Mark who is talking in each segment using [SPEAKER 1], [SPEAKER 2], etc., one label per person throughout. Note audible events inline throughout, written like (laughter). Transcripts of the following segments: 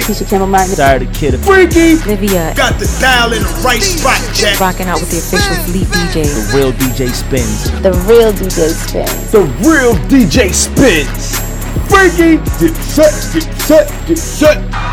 [SPEAKER 1] gunplay.
[SPEAKER 2] Keisha Campbell Martin.
[SPEAKER 3] Sorry to kid.
[SPEAKER 1] Freaky.
[SPEAKER 2] Livia.
[SPEAKER 1] Got the dial in the right spot, Jack.
[SPEAKER 2] Rocking out with the official Fleet DJ.
[SPEAKER 3] The real DJ spins.
[SPEAKER 2] The real DJ spins.
[SPEAKER 1] The real DJ spins. Freaky. Get set, get set, get set.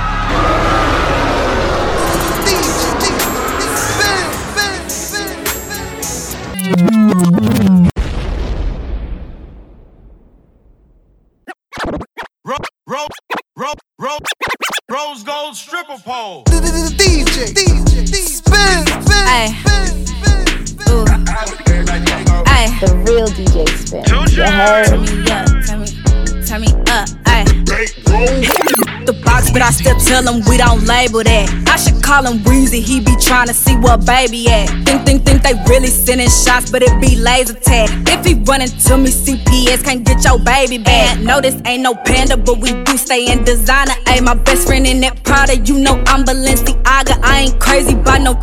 [SPEAKER 4] Call him he be trying to see what baby at. Think, think, think they really sending shots, but it be laser tag. If he running to me, CPS can't get your baby back. No, this ain't no panda, but we do stay in designer. Ayy, my best friend in that Prada, you know I'm Balenciaga. I ain't crazy by no,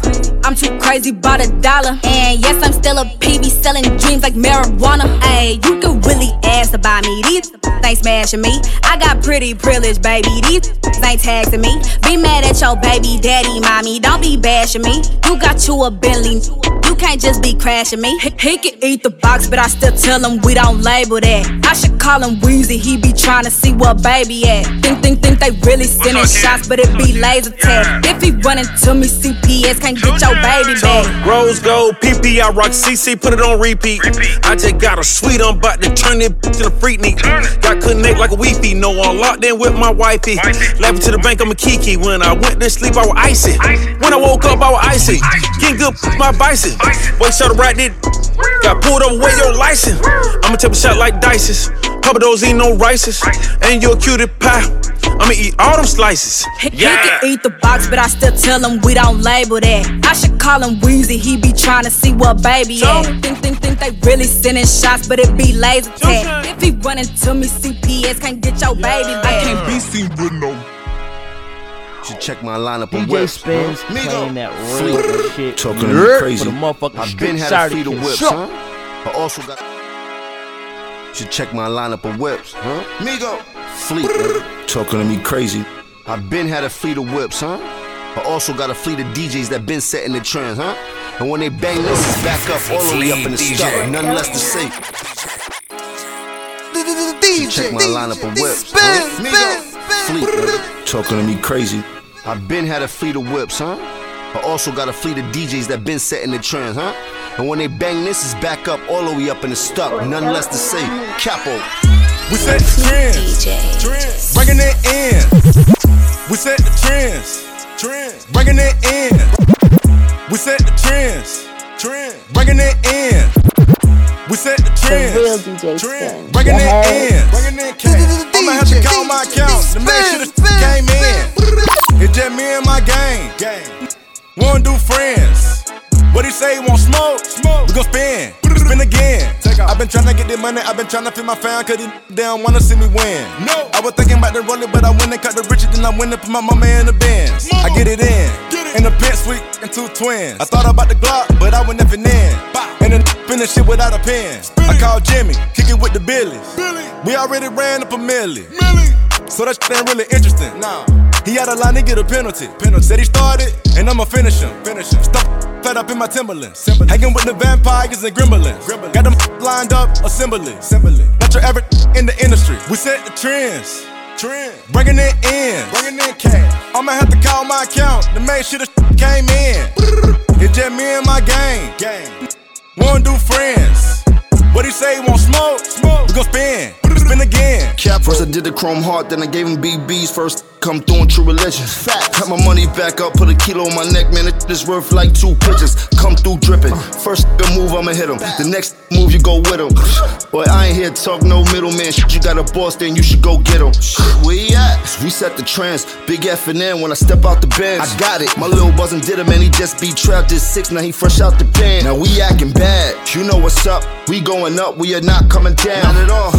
[SPEAKER 4] I'm too crazy by the dollar. And yes, I'm still a PB selling dreams like marijuana. Ayy, you can really ask about me. These ain't smashing me. I got pretty privilege, baby. These ain't taxing me. Be mad at your baby daddy, mommy. Don't be bashing me. You got you a Bentley. You can't just be crashing me. He, he can eat the box, but I still tell him we don't label that. I should call him Weezy. He be trying to see what baby at. Think, think, think they really sending shots, but it be laser tag. If he running to me, CPS can't get your baby back.
[SPEAKER 5] Rose Gold, PP, I rock CC, put it on repeat. I just got a sweet, I'm about to turn it to the freak neat. Got connect like a Wi-Fi, no, I'm locked in with my wifey. Left to the bank, I'm a Kiki. When I went to sleep, I was icy. When I woke up, I was icy. Getting good, my bison. Wait, shut right there. Got pulled over, where your license? I'ma take a shot like dices. Papa those eat no rices. And you a cutie pie. I'ma eat all them slices.
[SPEAKER 4] He, he can eat the box, but I still tell him we don't label that. I should call him Weezy, he be trying to see what baby at. Think, think, think they really sending shots, but it be laser tag. If he running to me, CPS can't get your baby back.
[SPEAKER 6] I can't be seen with no. Should check my lineup on
[SPEAKER 3] DJ
[SPEAKER 6] whips.
[SPEAKER 3] spins
[SPEAKER 6] Migo.
[SPEAKER 3] playing that real shit.
[SPEAKER 6] Talking to me
[SPEAKER 3] For
[SPEAKER 6] crazy.
[SPEAKER 3] the motherfucking
[SPEAKER 6] I've been had
[SPEAKER 3] side
[SPEAKER 6] a fleet
[SPEAKER 3] of
[SPEAKER 6] of
[SPEAKER 3] the
[SPEAKER 6] whips, huh? I also got. Should check my lineup of whips, huh? Migo. Fleet, nigga. Talking to me crazy. I've been had a fleet of whips, huh? I also got a fleet of DJs that been setting the trends, huh? And when they bang this, it's back up all the way up in the stuff. Nothing less to say.
[SPEAKER 7] DJ,
[SPEAKER 6] Check my lineup of whips.
[SPEAKER 7] spin,
[SPEAKER 6] huh?
[SPEAKER 7] spin,
[SPEAKER 6] Migo. Fleet, Talking to me crazy. I've been had a fleet of whips, huh? I also got a fleet of DJs that been setting the trends, huh? And when they bang this, it's back up all the way up in the stuff. Nothing less to say. Capo.
[SPEAKER 5] We set the trends. Trends. Bringing it in. We set the trends. Trends. Bringing it in. We set the trends. Trends. Bringing it in. We set the
[SPEAKER 2] The
[SPEAKER 5] trends.
[SPEAKER 2] real DJ
[SPEAKER 5] Trends.
[SPEAKER 2] spins.
[SPEAKER 5] Bringing
[SPEAKER 2] You
[SPEAKER 5] it
[SPEAKER 2] heard?
[SPEAKER 5] in. Bringing it cash. I'ma have to call my account to make sure the shit came in. It's just me and my gang. Gang. Wanna do friends. What he say? He want smoke? Smoke. We gon' spin. Spin again. I've been tryna get the money. I've been tryna feed my fam. Cause they don't wanna see me win. No. I was thinking about the rolling, but I went and cut the riches. Then I went and put my mama in the Benz. I get it in. Get it. In the pit suite and two twins. I thought about the Glock, but I went nothing in. And then finish shit without a pen. I called Jimmy, kick it with the Billies. We already ran up a milli. So that shit ain't really interesting. Nah. He had a line to get a penalty. penalty. Said he started, and I'ma finish him. Finish him. Stop fed up in my Timberlands. Hanging with the vampires and gremlins. Got them lined up, assembly. assembly. Not your average in the industry. We set the trends. Trend. Bringing it in. Bringing in cash. I'ma have to call my account to make sure the came in. It's just me and my gang. Gang. Wanna do friends. What he say? Want smoke? Smoke. We gon' spin. Spin again.
[SPEAKER 6] Cap first I did the chrome heart, then I gave him BBs first. Come through in true religion. Fat. Cut my money back up, put a kilo on my neck, man. It is worth like two pitches. Come through dripping. First the move, I'ma hit him. The next move, you go with him. Boy, I ain't here to talk no middleman. Shit, you got a boss, then you should go get him. Where he at? We set the trends. Big F and N when I step out the bench. I got it. My little buzzin' did him, man. He just be trapped at six. Now he fresh out the pen. Now we acting bad. You know what's up. We going up. We are not coming down. Not at all.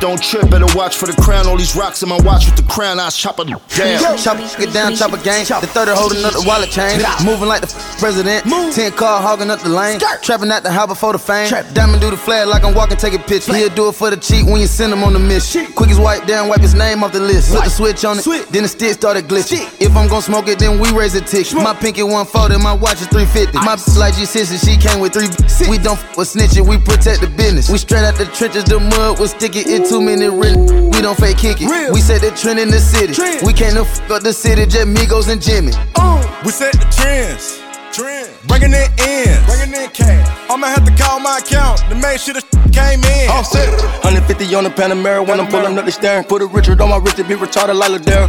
[SPEAKER 6] don't trip, better watch for the crown. All these rocks in my watch with the crown, I chop it down.
[SPEAKER 8] Chop it down, chop a gang. The third holding up the wallet chain. Moving like the f- president. 10 car hogging up the lane. Trapping at the house before the fame. Diamond do the flag like I'm walking, take a picture. He'll do it for the cheat when you send him on the mission. Quick as wipe down, wipe his name off the list. Put the switch on it, then the stick started glitching. If I'm gonna smoke it, then we raise a tick. My pinky 140, my watch is 350. My bitch like G60, she came with three. We don't f with snitching, we protect the business. We straight out the trenches, the mud was sticky. It too many written. We don't fake kick it. We set the trend in the city. We can't no f up the city, just Migos and Jimmy. Oh.
[SPEAKER 5] We set the trends. Trend. Bringing it in. Bringing in cash. I'ma have to call my account to make sure the came in.
[SPEAKER 9] All set. 150 on the Panamera when I'm pulling up the steering. Put a Richard on my wrist to be retarded like Ladera.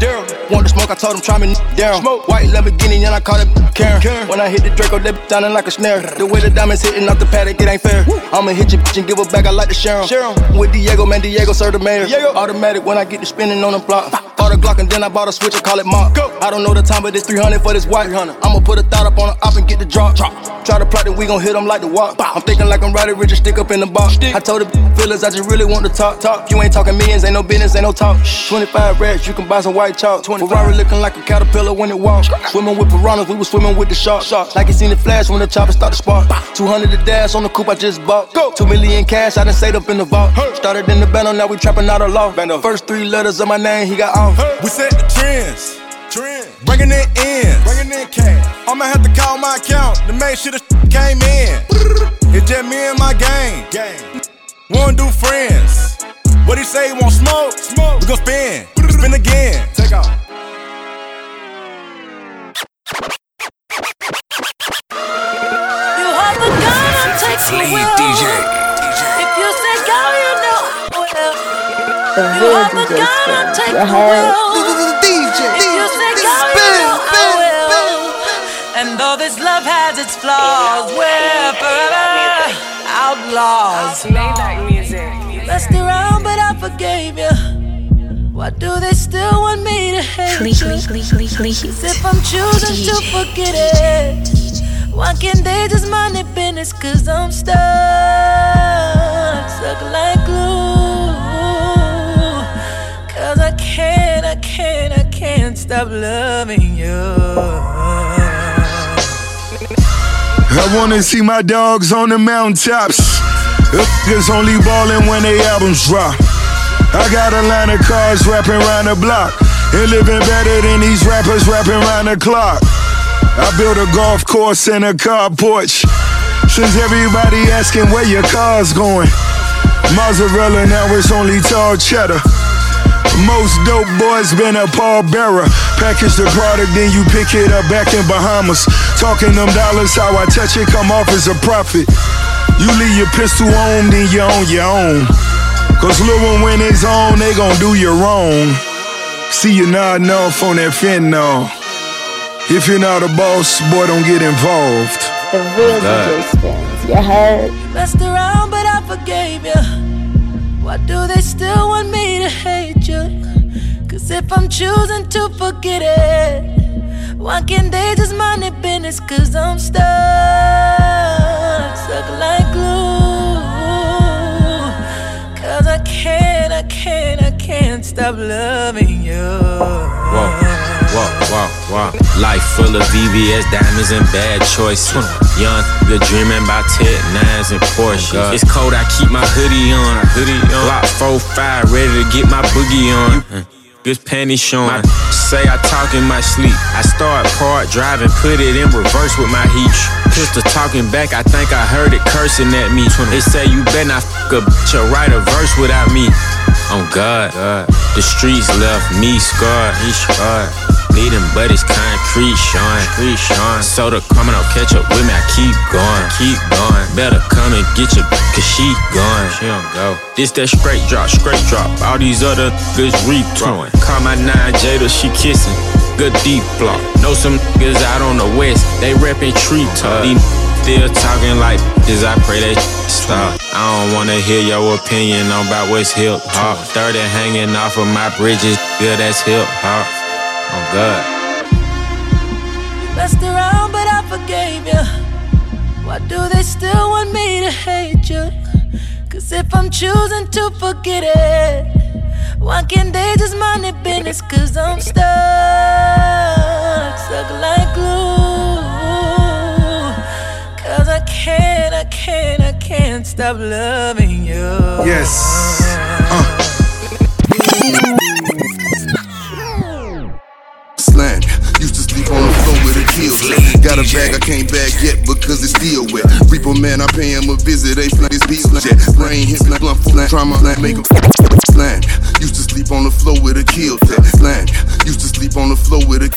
[SPEAKER 9] Want to smoke, I told him try me down. Smoke. White Lamborghini and I caught it Karen. Karen. When I hit the Draco, that bitch sounding like a snare. The way the diamonds hitting off the paddock, it ain't fair. I'ma hit your bitch and give her back, I like to share 'em. With Diego, man, Diego serve the mayor. Automatic when I get to spinning on the block. Bought a Glock and then I bought a switch and call it Mark. I don't know the time, but it's 300 for this white. I'ma put a thought up on the op and get the drop. Try to plot that we gon' hit them like the walk. I'm thinking like I'm riding rich and stick up in the box. I told the feelers I just really want to talk. Talk. You ain't talking millions, ain't no business, ain't no talk. 25 rats, you can buy some white chalk. Ferrari looking like a caterpillar when it walks. Swimming with piranhas, we was swimming with the sharks. Like you seen the flash when the chopper start to spark. 200 the dash on the coupe I just bought. Go. Two million cash, I done saved up in the vault. Started in the bando, now we trapping out a law. First three letters of my name, he got off.
[SPEAKER 5] We set the trends. Trend. Bringing it in. Bringing in cash. I'ma have to call my account to make sure the came in. It's just me and my gang. gang. Wanna do friends. What he say? He want smoke? Smoke. We gon' spin. Spin again. Take off.
[SPEAKER 10] You hold the gun, I'll take the wheel. If you say go, you know I will.
[SPEAKER 1] The
[SPEAKER 10] You
[SPEAKER 1] real
[SPEAKER 10] hold the
[SPEAKER 1] DJ
[SPEAKER 10] gun, I'll
[SPEAKER 1] spins.
[SPEAKER 10] take the
[SPEAKER 1] heard?
[SPEAKER 8] DJ,
[SPEAKER 10] If you say go, you know I will. And though this love has its flaws, we're forever outlaws. Messed around, but I forgave you. Why do they still want me to hate you? Cause if I'm choosing to forget it, why can't they just mind their business? Cause I'm stuck, stuck like Cause I can't, I can't, I can't stop loving you.
[SPEAKER 11] I wanna see my dogs on the mountaintops. Niggas only ballin' when they albums drop. I got a line of cars rapping around the block. And living better than these rappers rapping around the clock. I built a golf course and a car porch. Since everybody asking where your car's going. Mozzarella, now it's only tall cheddar. Most dope boys been a pallbearer. Package the product, then you pick it up back in Bahamas. Talking them dollars, how I touch it, come off as a profit. You leave your pistol on, then you on your own. Cause little one when it's on, they gon' do you wrong. See you nodding off on that fentanyl. If you're not a boss, boy, don't get involved.
[SPEAKER 1] The real DJ spins. You heard?
[SPEAKER 10] Messed around, but I forgave you. Why do they still want me to hate you? Cause if I'm choosing to forget it, why can't they just mind their business? Cause I'm stuck, stuck like glue. Cause I can't, I can't, I can't stop loving you.
[SPEAKER 12] Whoa, whoa, whoa, whoa. Life full of VVS diamonds and bad choices. Young, good dreaming about Ted Nines and Porsche. Oh it's cold, I keep my hoodie on. Hoodie on. Block 4-5, ready to get my boogie on. Good panties showing. Say I talk in my sleep. I start part driving, put it in reverse with my heat. Pistol talking back, I think I heard it cursing at me. They say you better not fuck a bitch or write a verse without me. On God, the streets left me scarred. He scarred. Bleeding, but it's concrete, Sean. Street, Sean. Soda coming, I'll catch up with me. I keep going, keep going. Better come and get your, cause she gone. She don't go. This that straight drop, straight drop. All these other goods rethrowing. Call my nine Jada, she kissing. Good deep block. Know some niggas out on the west, they reppin' tree. These still talking like this, I pray they stop. I don't wanna hear your opinion on about what's hip hop. 30 hanging off of my bridges, yeah, that's hip hop. Oh You
[SPEAKER 10] Messed around, but I forgave you. Why do they still want me to hate you? Cause Cause if I'm choosing to forget it, why can't they just mind their business? Cause I'm stuck, stuck like glue. Cause I can't, I can't, I can't stop loving you.
[SPEAKER 11] Yes. Uh.
[SPEAKER 13] Used to sleep on the floor with a kill. Got a bag I can't bag yet because it's still wet. Reaper man, I pay him a visit. They fly this beat jet. Brain hit like blunt make. Used to sleep on the floor with a kill set. Used to sleep on the floor with a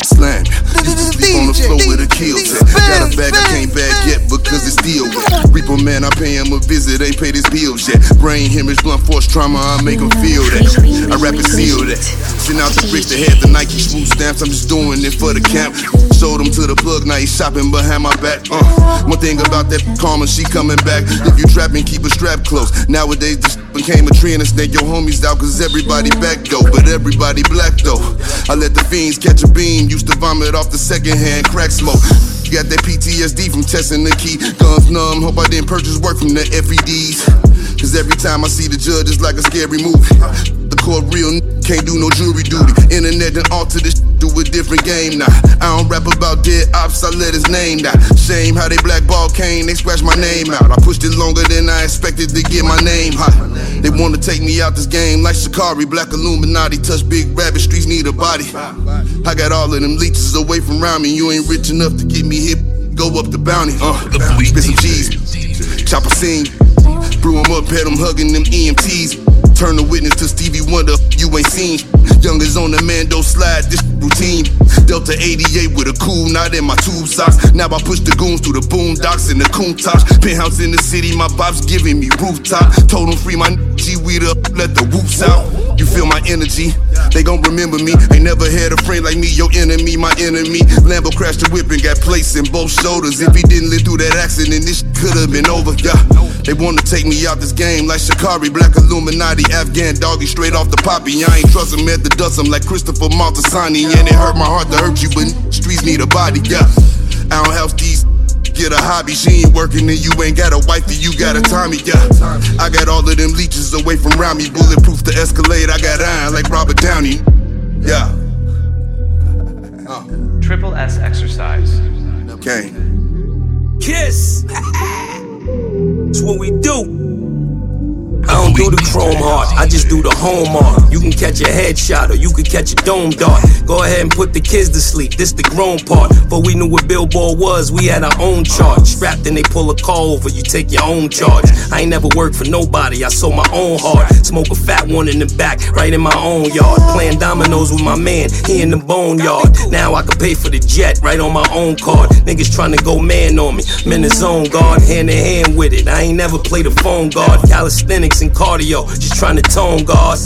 [SPEAKER 13] slang. Used to sleep on the floor with a kill. Got a bag I can't bag yet because it's still wet. Reaper man, I pay him a visit. They pay this bill yet. Brain hemorrhage, blunt force trauma, I make him feel that. I rap and seal that. Send out the bricks to head the Nike smooth stamps. I'm just doing it for the camp. Showed him to the plug, now he's shopping behind my back. Uh, one thing about that karma, she coming back. If you trapping, keep a strap close. Nowadays, this (laughs) became a trend and snake your homies out, cause everybody back though, but everybody black though. I let the fiends catch a beam, used to vomit off the second hand crack smoke. Got that PTSD from testing the key. Guns numb, hope I didn't purchase work from the FEDs. Cause every time I see the judge, it's like a scary movie. The court real n- can't do no jury duty. Internet and alter this do a different game now. I don't rap about dead ops, I let his name die. Shame how they blackball Kane, they scratch my name out. I pushed it longer than I expected to get my name hot. They wanna take me out this game like Shikari, Black Illuminati. Touch big rabbit, streets need a body. I got all of them leeches away from around me. You ain't rich enough to get me hit. Go up the bounty. Uh, spit some cheese. Chop a scene. Brew 'em up, had 'em hugging them EMTs. Turn the witness to Stevie Wonder, you ain't seen. Young Youngers on the Mando slide, this routine. Delta 88 with a cool knot in my tube socks. Now I push the goons through the boondocks and the coon tops. Penthouse in the city, my bob's giving me rooftop. Told 'em free my G weed up, let the whoops out. You feel my energy, they gon' remember me. Ain't never had a friend like me, your enemy, my enemy. Lambo crashed the whip and got placed in both shoulders. If he didn't live through that accident, this could've been over. Yeah, they wanna take me out this game like Shikari, Black Illuminati, Afghan doggy, straight off the poppy. I ain't trust him at the dust, I'm like Christopher Moltisanti. And it hurt my heart to hurt you, but streets need a body. Yeah, I don't help these get a hobby. She ain't working and you ain't got a wifey, you got a Tommy, yeah. I got all of them leeches away from around me. Bulletproof the Escalade, I got iron like Robert Downey. Yeah.
[SPEAKER 14] Triple S exercise.
[SPEAKER 13] Okay.
[SPEAKER 15] Kiss. (laughs) That's what we do. I don't do the chrome heart, I just do the home art. You can catch a headshot or you can catch a dome dart. Go ahead and put the kids to sleep, this the grown part. But we knew what Billboard was, we had our own charge. Strapped and they pull a call over, you take your own charge. I ain't never worked for nobody, I sold my own heart. Smoke a fat one in the back, right in my own yard. Playing dominoes with my man, he in the boneyard. Now I can pay for the jet, right on my own card. Niggas trying to go man on me, I'm on guard, hand in hand with it. I ain't never played a phone guard, calisthenics and cardio, just trying to tone guard.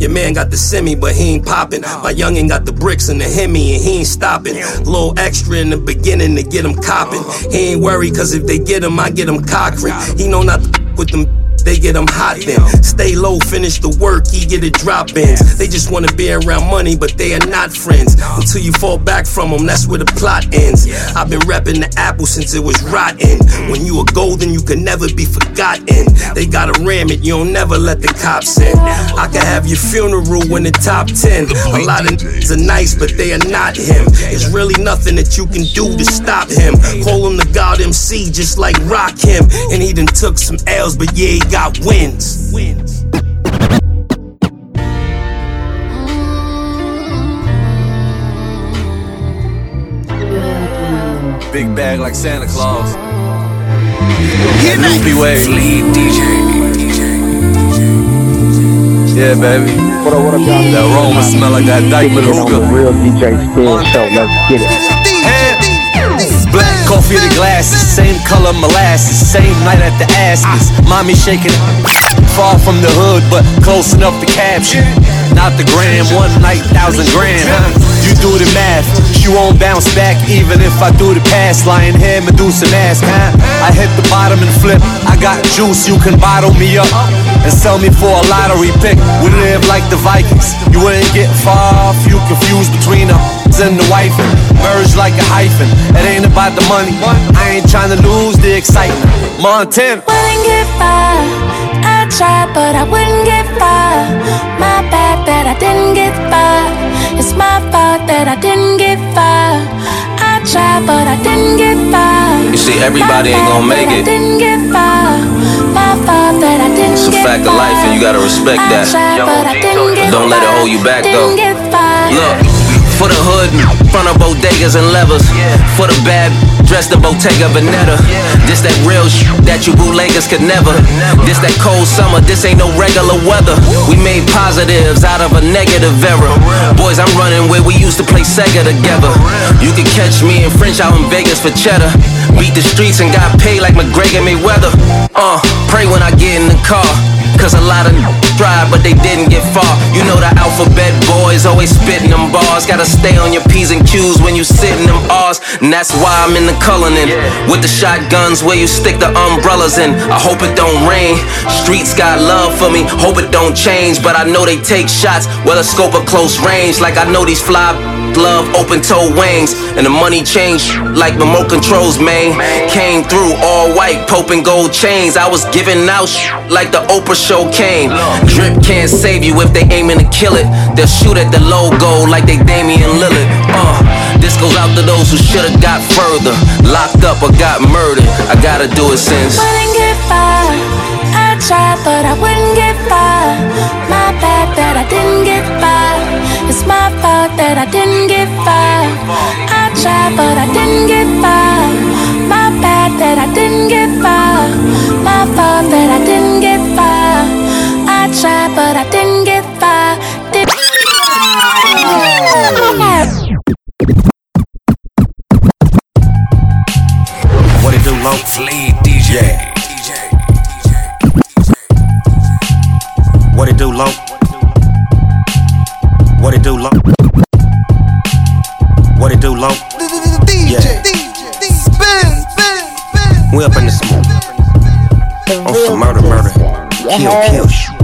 [SPEAKER 15] Your man got the semi, but he ain't popping. My youngin' got the bricks and the Hemi, and he ain't stopping. Little extra in the beginning to get him copping. He ain't worried, cause if they get him, I get him cockring. He know not to with them they get them hot then. Stay low, finish the work, he get it drop ins. They just wanna be around money, but they are not friends. Until you fall back from them, that's where the plot ends. I've been rapping the apple since it was rotten. When you are golden, you can never be forgotten. They gotta ram it, you don't never let the cops in. I can have your funeral in the top 10. A lot of niggas are nice, but they are not him. There's really nothing that you can do to stop him. Call him the God MC, just like Rock him. And he done took some L's, but yeah, he got wins. Wins.
[SPEAKER 16] Big bag like Santa Claus. Loopy wave. Yeah, baby.
[SPEAKER 3] What up, what up, y'all?
[SPEAKER 16] That aroma smell like that diaper
[SPEAKER 3] Kicking it on the
[SPEAKER 16] hookah.
[SPEAKER 3] real DJ Spin Show. Let's get it.
[SPEAKER 16] Black the glasses, same color molasses, same night at the Ashes. Mommy shaking far from the hood, but close enough to capture. Not the gram, one night, thousand grand, huh? You do the math, she won't bounce back even if I do the pass. Lying here, Medusa mask, huh? I hit the bottom and flip. I got juice, you can bottle me up and sell me for a lottery pick. We live like the Vikings, you wouldn't get far if you confused between the (laughs) and the wife merge like a hyphen. It ain't about the money, I ain't trying to lose the excitement. Montana.
[SPEAKER 10] Wouldn't get far, I
[SPEAKER 17] tried, but I wouldn't get far. My bad that I didn't get far. It's my fault that I didn't get far. I tried, but I didn't get far.
[SPEAKER 18] You see, everybody ain't gonna make it.
[SPEAKER 17] I didn't get far. My fault that I didn't
[SPEAKER 18] It's a fact of life, and you gotta respect
[SPEAKER 17] I
[SPEAKER 18] that.
[SPEAKER 17] tried, but I didn't get
[SPEAKER 18] Don't let it hold you back, though.
[SPEAKER 17] Didn't get far.
[SPEAKER 18] Look, for the hood, front of bodegas and levers. For the bad, dressed the Bottega Veneta. This that real sh- that you bootleggers could never. This that cold summer, this ain't no regular weather. We made positives out of a negative era. Boys, I'm running where we used to play Sega together. You could catch me in French out in Vegas for cheddar. Beat the streets and got paid like McGregor Mayweather. Uh, pray when I get in the car. Cause a lot of tried, but they didn't get far. You know the alphabet boys always spitting them bars. Gotta stay on your P's and Q's when you sit in them R's. And that's why I'm in the Cullinan. With the shotguns where you stick the umbrellas in. I hope it don't rain. Streets got love for me, hope it don't change. But I know they take shots, whether scope or close range. Like I know these fly love open toe wings. And the money changed like remote controls, man. Came through all white, Pope and gold chains. I was giving out sh- like the Oprah show came. Drip can't save you if they aiming to kill it. They'll shoot at the logo like they Damian Lillard. Uh, this goes out to those who should've got further. Locked up or got murdered. I gotta do it since.
[SPEAKER 17] Wouldn't get far. I tried, but I wouldn't get far. My bad that I didn't get far. It's my fault that I didn't get far. I tried, but I didn't get far. My bad that I didn't get
[SPEAKER 19] low? Fleet DJ. What it do, low? What it do, low? What it do, low? Yeah. Spin. We up in the smoke. On oh, some murder, murder. Kill, kill,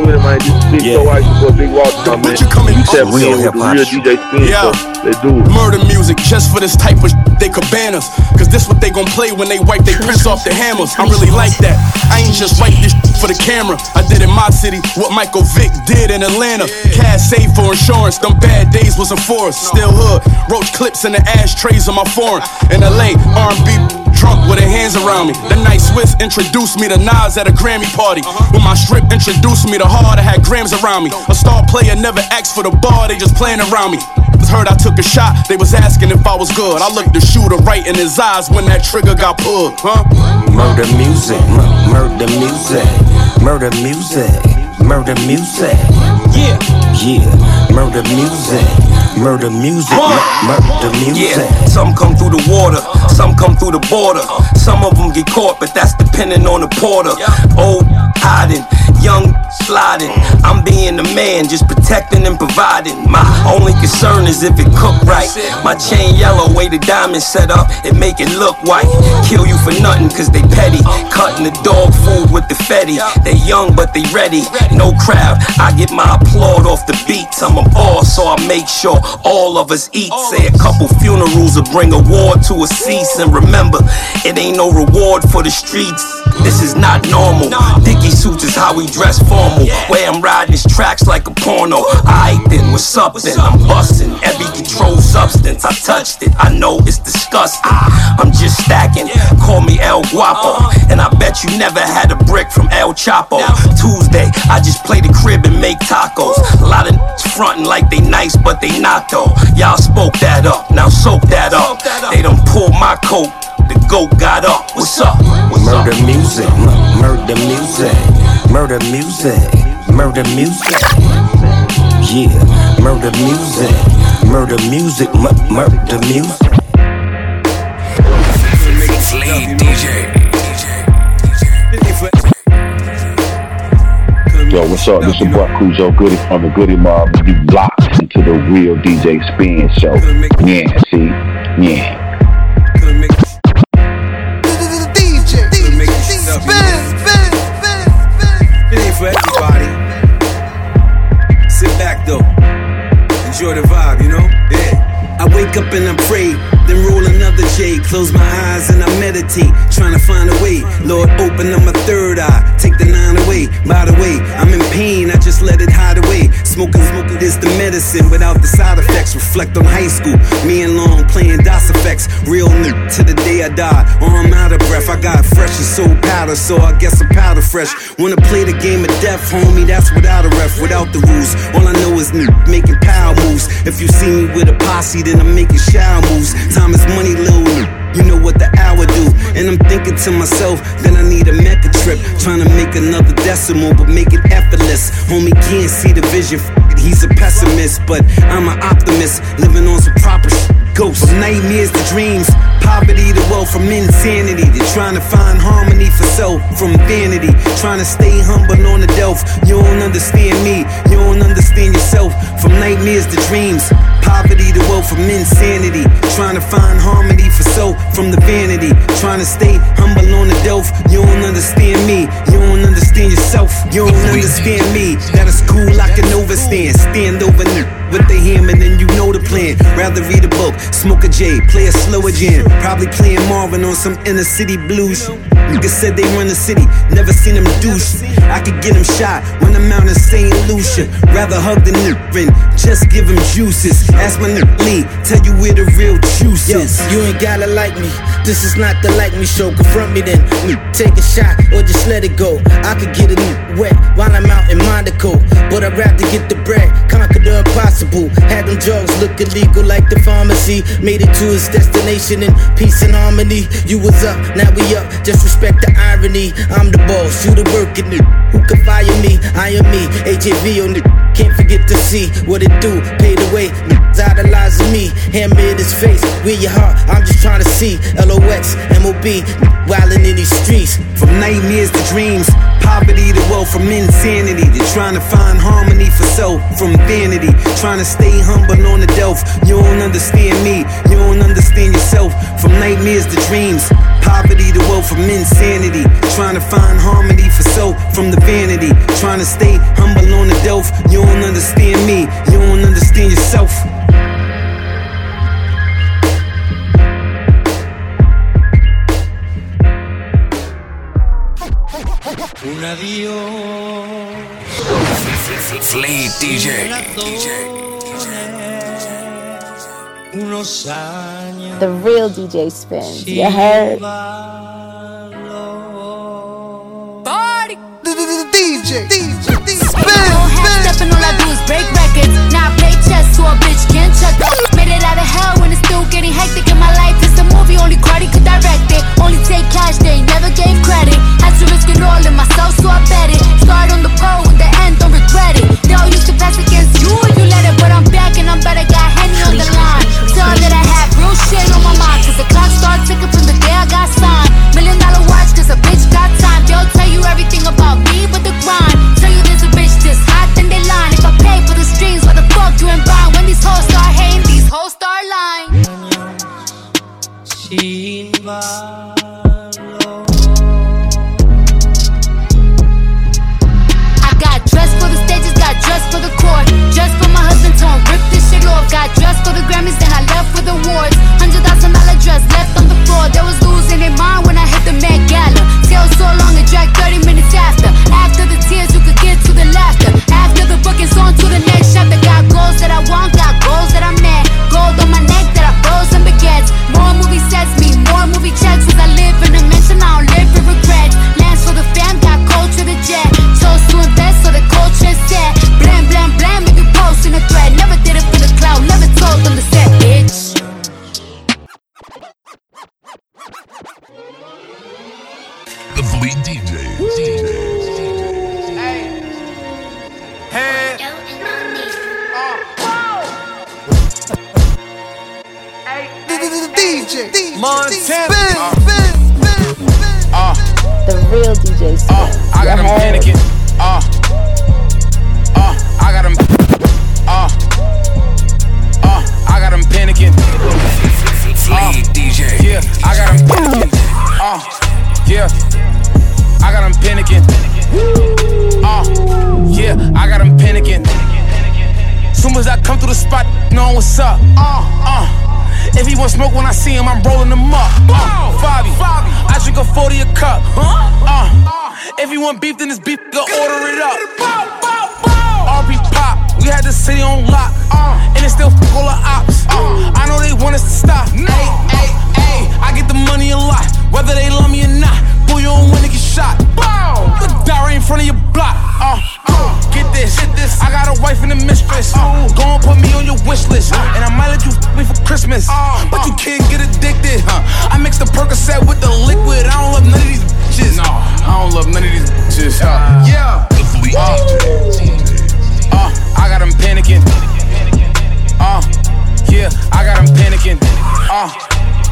[SPEAKER 20] with it, man. This is Big
[SPEAKER 19] Yeah.
[SPEAKER 20] Joe Ice before Big Walter come in. You said
[SPEAKER 19] Real
[SPEAKER 20] real
[SPEAKER 19] hip
[SPEAKER 20] hip
[SPEAKER 19] hop.
[SPEAKER 20] real DJ Spin,
[SPEAKER 21] Yeah.
[SPEAKER 20] so let's do it.
[SPEAKER 21] Murder music just for this type of sh- they could ban us. Cause this what they gon' play when they wipe they prints off the hammers. I really like that. I ain't just write this sh- for the camera. I did in my city what Michael Vick did in Atlanta. Cash saved for insurance. Them bad days wasn't for us. Still hood. Roach clips in the ashtrays of my foreign. In LA, R&B drunk with their hands around me. The night Swiss introduced me to Nas at a Grammy party. Uh-huh. When my strip introduced me to hard, I had grams around me. A star player never asked for the bar, they just playing around me. Heard I took a shot, they was asking if I was good. I looked the shooter right in his eyes when that trigger got pulled, huh?
[SPEAKER 19] Murder music, murder music, murder music, murder music. Yeah, yeah, murder music, murder music, mur- murder music.
[SPEAKER 15] Yeah, some come through the water, some come through the border. Some of them get caught, but that's depending on the porter. Old hiding, young sliding. I'm being the man, just protecting and providing. My only concern is if it cooked right. My chain yellow, way the diamond set up, it make it look white. Kill you for nothing, cause they petty. Cutting the dog food with the fetty. They young, but they ready. No crowd, I get my applaud off the beats. I'm a boss, so I make sure all of us eat. Say a couple funerals will bring a war to a cease. And remember, it ain't no reward for the streets. This is not normal. Dicky suits is how we dress formal. Way I'm riding these tracks like a porno. I then, what's up then? I'm busting every controlled substance. I touched it, I know it's disgusting. I'm just stacking. Call me El Guapo. And I bet you never had a brick from El Chapo. Tuesday, I just play the crib and make tacos. A lot of frontin' like they nice, but they not though. Y'all spoke that up, now soak that up. They done pulled my coat. The goat got up. What's up? What's up?
[SPEAKER 19] Murder music, murder music, murder music, murder music. Yeah, murder music, murder music, mur- murder music. Fleet DJ.
[SPEAKER 22] Yo, what's up? This is Buck Khujo Goodie from the Goodie Mob. You locked into the real DJ Spin Show. Yeah, see? Yeah.
[SPEAKER 23] wake up and I pray, then roll another J. Close my eyes and I meditate, trying to find a way. Lord, open up my third eye, take the nine away. By the way, I'm in pain, I just let it hide away. Smoking, smoking is the medicine without the side reflect on high school. Me and Long playing DOS effects. Real nigga to the day I die. Or I'm out of breath. I got fresh and soul powder, so I guess I'm powder fresh. Wanna play the game of death, homie? That's without a ref, without the rules. All I know is nigga making power moves. If you see me with a posse, then I'm making shower moves. Time is money, little nigga. You know what the hour do. And I'm thinking to myself, that I need a mecca trip. Trying to make another decimal, but make it effortless. Homie can't see the vision. He's a pessimist, but I'm an optimist. Living on some proper shit. Ghosts nightmares to dreams, poverty to wealth from insanity. To trying to find harmony for self from vanity. Trying to stay humble on the delf. You don't understand me, you don't understand yourself. From nightmares to dreams, poverty to wealth from insanity. Trying to find harmony for self from the vanity. Trying to stay humble on the delf. You don't understand me, you don't understand yourself. You don't understand me. That is cool, I can overstand. Stand over n- with the hammer, then you know the plan. Rather read a book, smoke a J, play a slower jam. Probably playing Marvin on some inner city blues. Niggas said they run the city, never seen them douche. I could get them shot when I'm out in St. Lucia. Rather hug the nigga and just give him juices. Ask my nigga Lee, tell you where the real juice
[SPEAKER 24] Yo,
[SPEAKER 23] is.
[SPEAKER 24] you ain't gotta like me. This is not the like me show. Confront me then. Mm, Take a shot or just let it go. I could get it mm, wet while I'm out in Monaco. But I'd rather get the bread, conquer the impossible. Had them drugs look illegal like the pharmacy. Made it to its destination in peace and harmony. You was up, now we up. Just respect the irony. I'm the boss, you the working. Who can fire me? I am me. AJV on the can't forget to see what it do. Pay the way, idolizing me. In his face, where your heart? I'm just trying to see. LOX, MOB, wildin' in these streets.
[SPEAKER 23] From nightmares to dreams, poverty to wealth, from insanity to trying to find harmony for self, from vanity, trying to stay humble on the delf. You don't understand me, you don't understand yourself. From nightmares to dreams, poverty to wealth, from insanity, trying to find harmony for self, from the vanity, trying to stay humble on the delf. You don't understand me, you don't understand yourself.
[SPEAKER 19] Un adiós.
[SPEAKER 25] Fleet DJ.
[SPEAKER 19] Unos años.
[SPEAKER 1] The real DJ spins. You heard?
[SPEAKER 8] DJ.
[SPEAKER 26] Don't have stepping, all I do is break records. Now I play chess, so a bitch can't check. Made it out of hell when it's still getting hectic in my life. It's a movie, only Cardi could direct I got
[SPEAKER 5] him panicking. Uh, yeah, I got him panicking. Soon as I come through the spot, know what's up. Uh, uh. If he want smoke when I see him, I'm rolling him up. Uh, Fabi, I drink a 40 a cup. Uh, if he want beef, then it's beef, go order it up. RP pop, we had the city on lock. Uh,
[SPEAKER 20] and it's still full of ops. Uh, I know they want us to stop. Hey, hey, hey, I get the money a lot, whether they love me or not. Boo, you don't to get shot. Bow! The die right in front of your block. Uh, uh, get this, get this. I got a wife and a mistress. Uh, go and put me on your wish list, and I might let you f me for Christmas. Uh, But you can't get addicted. Huh? I mix the Percocet with the liquid. I don't love none of these bitches. No, I don't love none of these bitches. Huh? Yeah. Uh, uh, I got them panicking. Uh, yeah, I got them panicking. Uh,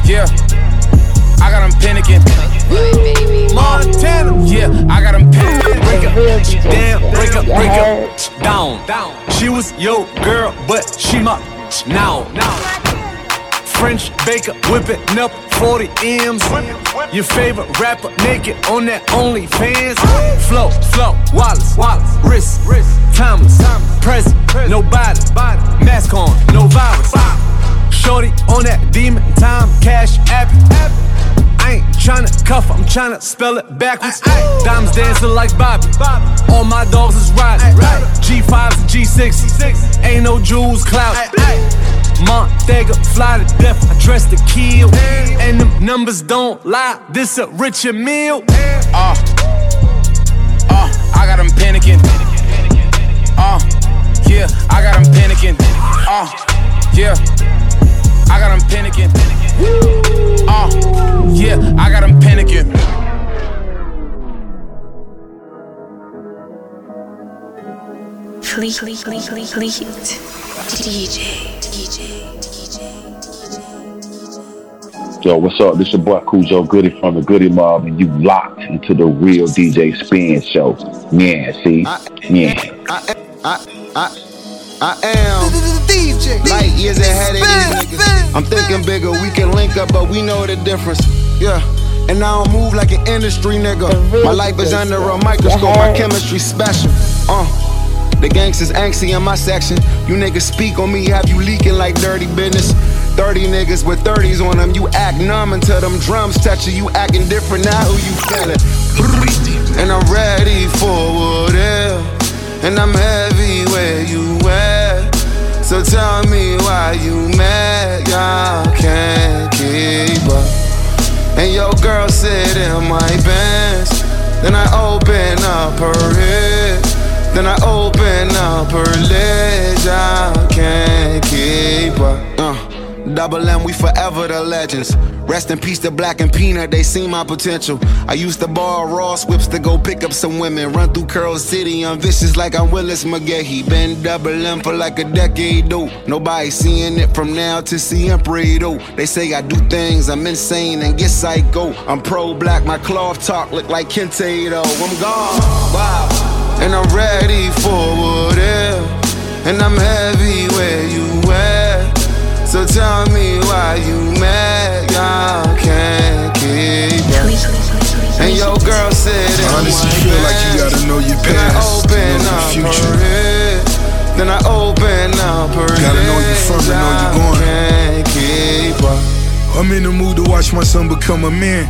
[SPEAKER 20] yeah, I got them panicking. Montana, yeah, I got them panicking.
[SPEAKER 5] Break up, damn, break up, break up, down, down. She was your girl, but she my now, now. French baker whipping up 40 M's. Your favorite rapper naked on that OnlyFans. Flow, flow, Wallace, Wallace, wrist, wrist, Thomas, present, nobody, mask on, no virus. Shorty on that demon time, cash app. Ain't tryna cuff, I'm tryna spell it backwards. Diamonds dancing like Bobby. All my dogs is riding. G5s and G6. Ain't no jewels clout. Montega, fly to death, I dress to kill. And them numbers don't lie, this a richer meal.
[SPEAKER 20] Uh, uh, I got them panicking. Uh, yeah, I got them panicking. Uh, yeah, I got them panicking.
[SPEAKER 27] DJ, DJ.
[SPEAKER 22] Yo, what's up? This is your boy Khujo Goodie from the Goodie Mob, and you locked into the real DJ Spin Show. Yeah, see? Yeah.
[SPEAKER 8] I, I, I, I am DJ. Light years ahead of these niggas. I'm thinking bigger, we can link up, but we know the difference. Yeah. And I don't move like an industry nigga. My life is under a microscope, my chemistry special. Uh. The gangsters angsty in my section. You niggas speak on me, have you leaking like dirty business. 30 niggas with 30s on them. You act numb until them drums touch you. You acting different now, who you feeling? And I'm ready for whatever. And I'm heavy where you at. So tell me why you mad, y'all can't keep up. And your girl sit in my bench. Then I open up her head. Then I open up her legs. I can't keep up. Uh. Double M, we forever the legends. Rest in peace to Black and Peanut, they see my potential. I used to borrow Ross whips to go pick up some women. Run through Curl City, I'm vicious like I'm Willis McGahee. Been double M for like a decade, though. Nobody seeing it from now to see Emperor. They say I do things, I'm insane and get psycho. I'm pro black, my cloth talk look like though. I'm gone, wow. And I'm ready for whatever. And I'm heavy where you at. So tell me why you mad, y'all can't keep up. And your girl said it
[SPEAKER 11] Honestly, feel like you gotta know your past to
[SPEAKER 8] open
[SPEAKER 11] know your
[SPEAKER 8] up
[SPEAKER 11] future.
[SPEAKER 8] head. Then I open up her
[SPEAKER 11] Gotta know you from to know you going.
[SPEAKER 8] Can't keep up.
[SPEAKER 11] I'm in the mood to watch my son become a man.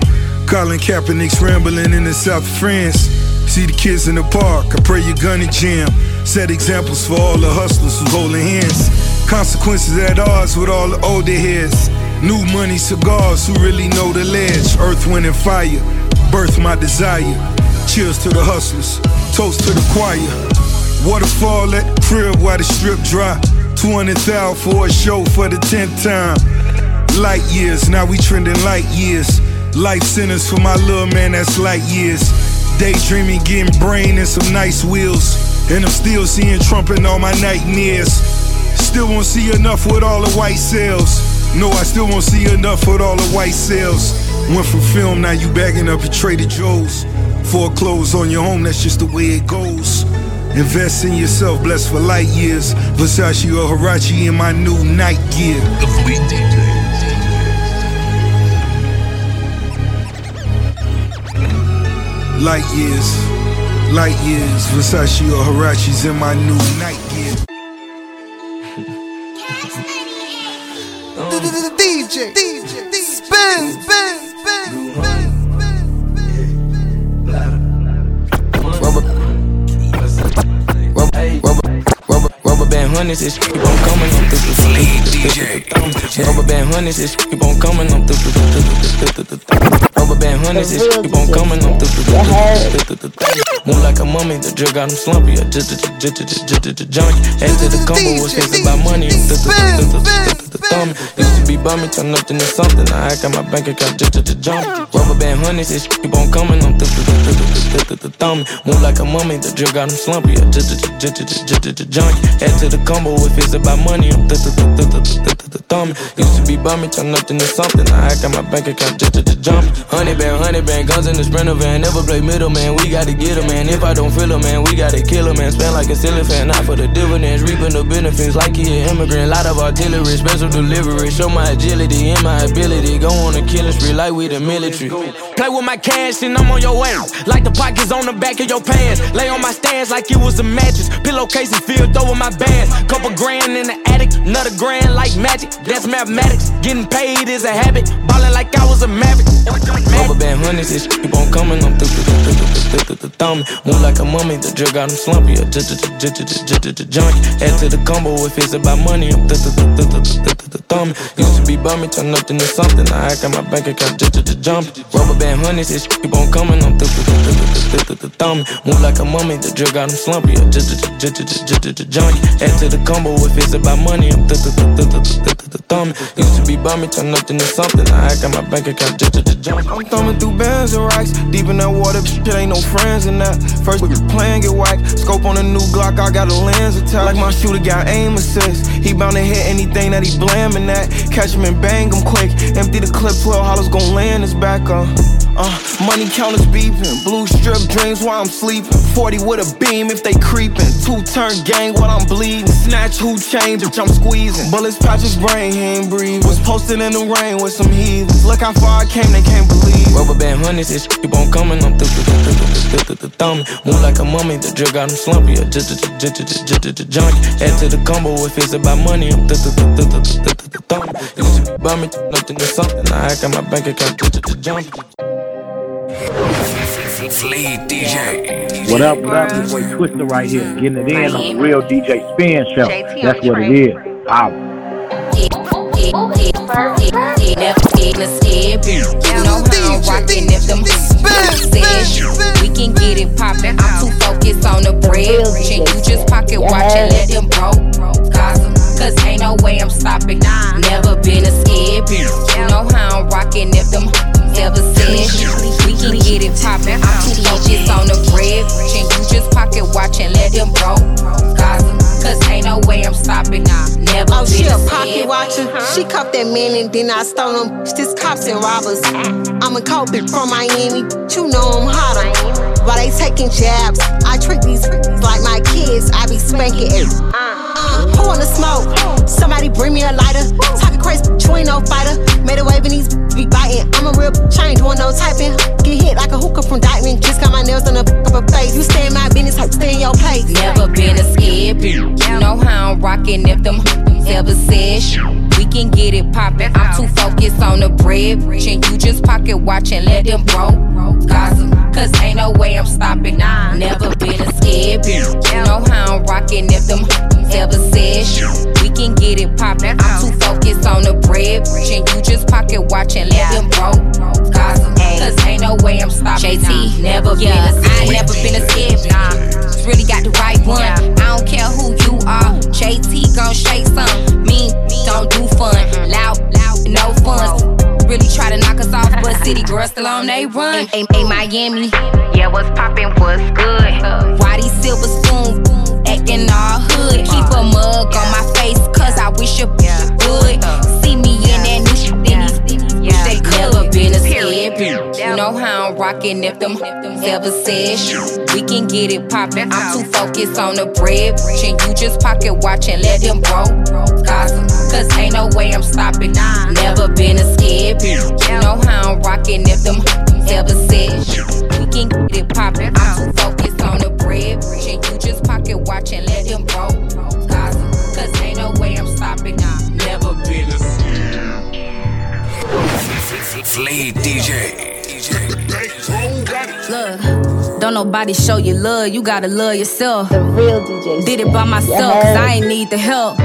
[SPEAKER 11] Colin Kaepernick's rambling in the south of France. See the kids in the park, I pray you're gonna jam. Set examples for all the hustlers who's holding hands. Consequences at odds with all the older heads. New money cigars who really know the ledge. Earth, wind, and fire. Birth my desire. Cheers to the hustlers. Toast to the choir. Waterfall at the crib while the strip dry. 200,000 for a show for the 10th time. Light years, now we trending light years. Life sentence for my little man, that's light years. Daydreaming, getting brain and some nice wheels. And I'm still seeing Trump in all my nightmares. Still won't see enough with all the white sales. No, I still won't see enough with all the white sales. Went from film, now you bagging up at Trader Joe's. Foreclose on your home, that's just the way it goes. Invest in yourself, blessed for light years. Versace or Huarache in my new night gear.
[SPEAKER 25] The Fleet DJ.
[SPEAKER 11] Light years, light years. Versace or Huarache's in my new night gear.
[SPEAKER 8] DJ, DJ, spin, spin, spin,
[SPEAKER 28] rubber band hundreds, this keep on coming. I'm through DJ. Rubber band hundreds, this keep on coming. I'm through the Rubber band hundreds, this keep on coming. I'm through the Move like a mummy, the drug got him slumpy. I just junk. Head to the combo, was thinking about money. Thumb. To be bumming, turn up into something. I got my bank account just to jump. Rubber band hundreds, this keep on coming. I'm through the thumb. Move like a mummy, the drug got him slumpy. Just junk. Head to the combo, if it's about money, I'm thumb. Used to be bumming, turn up into something. I got my bank account just to jump. Honey band, honey band, guns in the sprinter van. Never play middleman, we gotta get a man. If I don't feel a man, we gotta kill a man. Spend like a silly fan, not for the dividends. Reaping the benefits like he an immigrant. Lot of artillery, special delivery. Show my agility and my ability. Go on a killing spree like we the military. Play with my cash and I'm on your ass. Like the pockets on the back of your pants. Lay on my stands like it was a mattress. Pillowcases filled over my bands. Couple grand in the attic, another grand like magic. That's mathematics. Getting paid is a habit. Ballin' like I was a maverick. Rubber band hundreds, this keep on coming. I'm through the thumb. Move like a mummy, the drug got him slumpy. Junk. Head to the combo if it's about money. I'm through the thumb. Used to be bumming, turn up into something. I got my bank account just jump. Rubber band hundreds, this keep on coming. I'm through the thumb. Move like a mummy, the drug got him slumpy. Junk. Head to the combo if it's about money. I'm through the thumb. Used to be bumming, turn up into something. I got my bank account just jump. I'm thumbing through bands and racks. Deep in that water, shit ain't no friends in that. First playing, get whacked. Scope on a new Glock, I got a lens attached. Like my shooter got aim assist. He bound to hit anything that he blamin' at. Catch him and bang him quick. Empty the clip, 12 hollows gon' land his back on. Uh, money counters beeping, blue strip dreams while I'm sleeping. 40 with a beam if they creeping. Two turn gang while I'm bleeding. Snatch who change, bitch, I'm squeezing. Bullets patch his brain, he ain't breathing. Was posted in the rain with some heathens. Look how far I came, they can't believe. Rubber band hundreds, this keep on coming. I'm through the thumb. Move like a mummy, the drug got him slumpy. Just junk. Head to the combo if it's about money. I'm through the thumb. Used to be bumming, nothing to something. I got my bank account jump.
[SPEAKER 25] Fleet DJ.
[SPEAKER 29] What up, what up? This boy Twister right here, getting it in on the real DJ Spin Show. That's what it is. Holla.
[SPEAKER 30] You know how I'm rockin' if them says we can get it poppin'. I'm too focused on the bread. Can you just pocket watch and let them broke gossip? Cause ain't no way I'm stopping. Never been a scared bitch. You know how I'm rockin' if them ever said we can get it poppin'. I'm too focused on the bread. Can you just pocket watch and let them broke gossip? Cause ain't no way I'm stopping. Never
[SPEAKER 31] Oh, she
[SPEAKER 30] a
[SPEAKER 31] pocket watcher. She cuffed that man and then I stole him. Just cops and robbers. I'm a cold bitch from Miami. You know I'm hotter. While they taking jabs, I treat these like my kids. I be spanking it. Uh, who wanna smoke? Somebody bring me a lighter. Talking crazy, you ain't no fighter. Made a wave and these be biting. I'm a real bitch, I ain't doing no typing. Get hit like a hooker from Dykeman. Just got my nails on the up a face. You stay in my business, I stay in your place.
[SPEAKER 30] Never been a scared. You know how I'm rockin' if them ever said we can get it poppin'. I'm too focused on the bread. Can you just pocket watch and let them broke gossip? Cause ain't no way I'm stopping. Nah. Never been a scared bitch. You know how I'm rocking if them ever said shh, we can get it poppin'. I'm too focused on the bread. Can you just pocket watch and let them broke gossip? Cause ain't no way I'm stopping. JT, never been a. I ain't never been a scared bitch. Just really got the right one. I don't care who you are. JT gon' shake some. Me, don't do fun. Loud, loud, no fun. Really try to knock us off, but city girls still on they run. Ain't, Miami. Yeah, what's poppin', what's good? Why these silver spoons acting all hood? Keep a mug on my face, cause I wish you would. See me Never been a scared bitch. You know how I'm rockin' if them ever said shh, we can get it poppin'. I'm too focused on the bread. Can you just pocket watch and let them broke gossip? Cause ain't no way I'm stopping. Never been a scared bitch. You know how I'm rockin' if them ever said shh, we can get it poppin'. I'm too focused on the bread. Can you just pocket watch and let them broke
[SPEAKER 25] Fleet DJ.
[SPEAKER 30] Look, don't
[SPEAKER 4] Don't nobody show you love, you gotta love yourself.
[SPEAKER 1] The real DJ.
[SPEAKER 4] Did it by myself, cause I ain't need the help.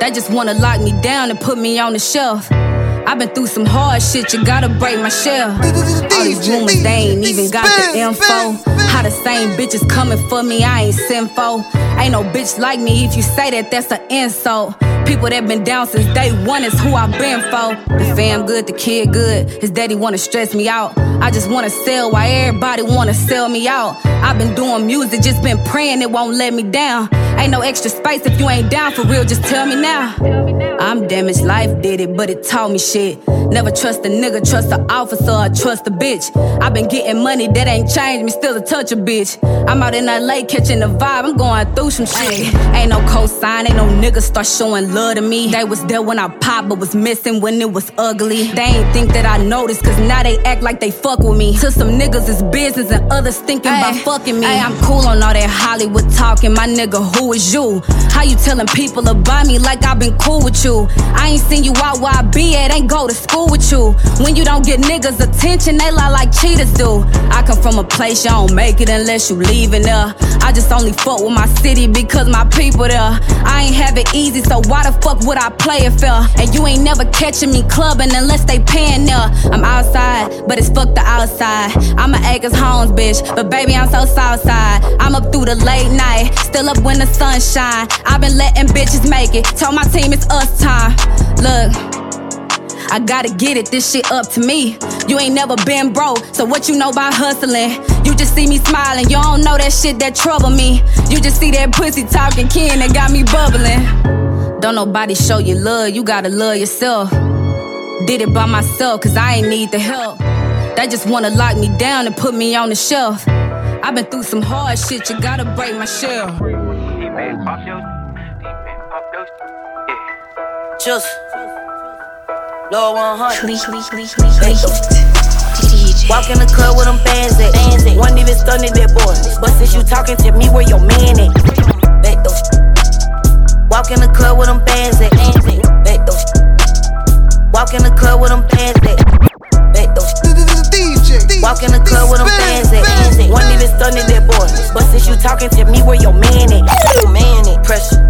[SPEAKER 4] They just wanna lock me down and put me on the shelf. I've been through some hard shit, you gotta break my shell. All these rumors, they ain't even got the info. How the same bitches coming for me, I ain't sinful. Ain't no bitch like me, if you say that, that's an insult. People that been down since day one is who I been for. The fam good, the kid good. His daddy wanna stress me out. I just wanna sell why everybody wanna sell me out. I've been doing music, just been praying it won't let me down. Ain't no extra space if you ain't down for real, just tell me now. I'm damaged, life did it, but it taught me shit. Never trust a nigga, trust a officer, or trust a bitch. i been getting money that ain't changed me, still a touch a bitch. I'm out in LA catching the vibe, I'm going through some shit. Ain't no cosign, ain't no nigga start showing love to me. They was there when I popped, but was missing when it was ugly. They ain't think that I noticed, cause now they act like they fuck with me. To some niggas it's business and others thinking about fucking me. Ay, I'm cool on all that Hollywood talking, my nigga, who is you? How you telling people about me like I've been cool with you? I ain't seen you out where I be at, ain't go to school with you. When you don't get niggas attention, they lie like cheaters do. I come from a place you don't make it unless you leaving there. I just only fuck with my city because my people there. I ain't have it easy, so why the fuck would I play it fair? And you ain't never catching me clubbing unless they paying there. I'm outside, but it's fuck the outside. I'm a Acres Homes bitch, but baby, I'm so southside. I'm up through the late night, still up when the sun shine. I've been letting bitches make it. Told my team it's us time. Look. I gotta get it, this shit up to me. You ain't never been broke, so what you know about hustling? You just see me smiling, you don't know that shit that trouble me. You just see that pussy talking kin that got me bubbling. Don't nobody show you love, you gotta love yourself. Did it by myself, cause I ain't need the help. They just wanna lock me down and put me on the shelf. I've been through some hard shit, you gotta break my shell.
[SPEAKER 32] Just Low 100. Walk in the club with them bands at. One even stunning that boy. But since you talking, tell me where your man at. Back those. Walk in the club with them bands at. Back those. Walk in the club with them bands at. Walk in the club with them bands at. One even stunning that boy. But since you talking, to me where your man at. Your man at. Pressure.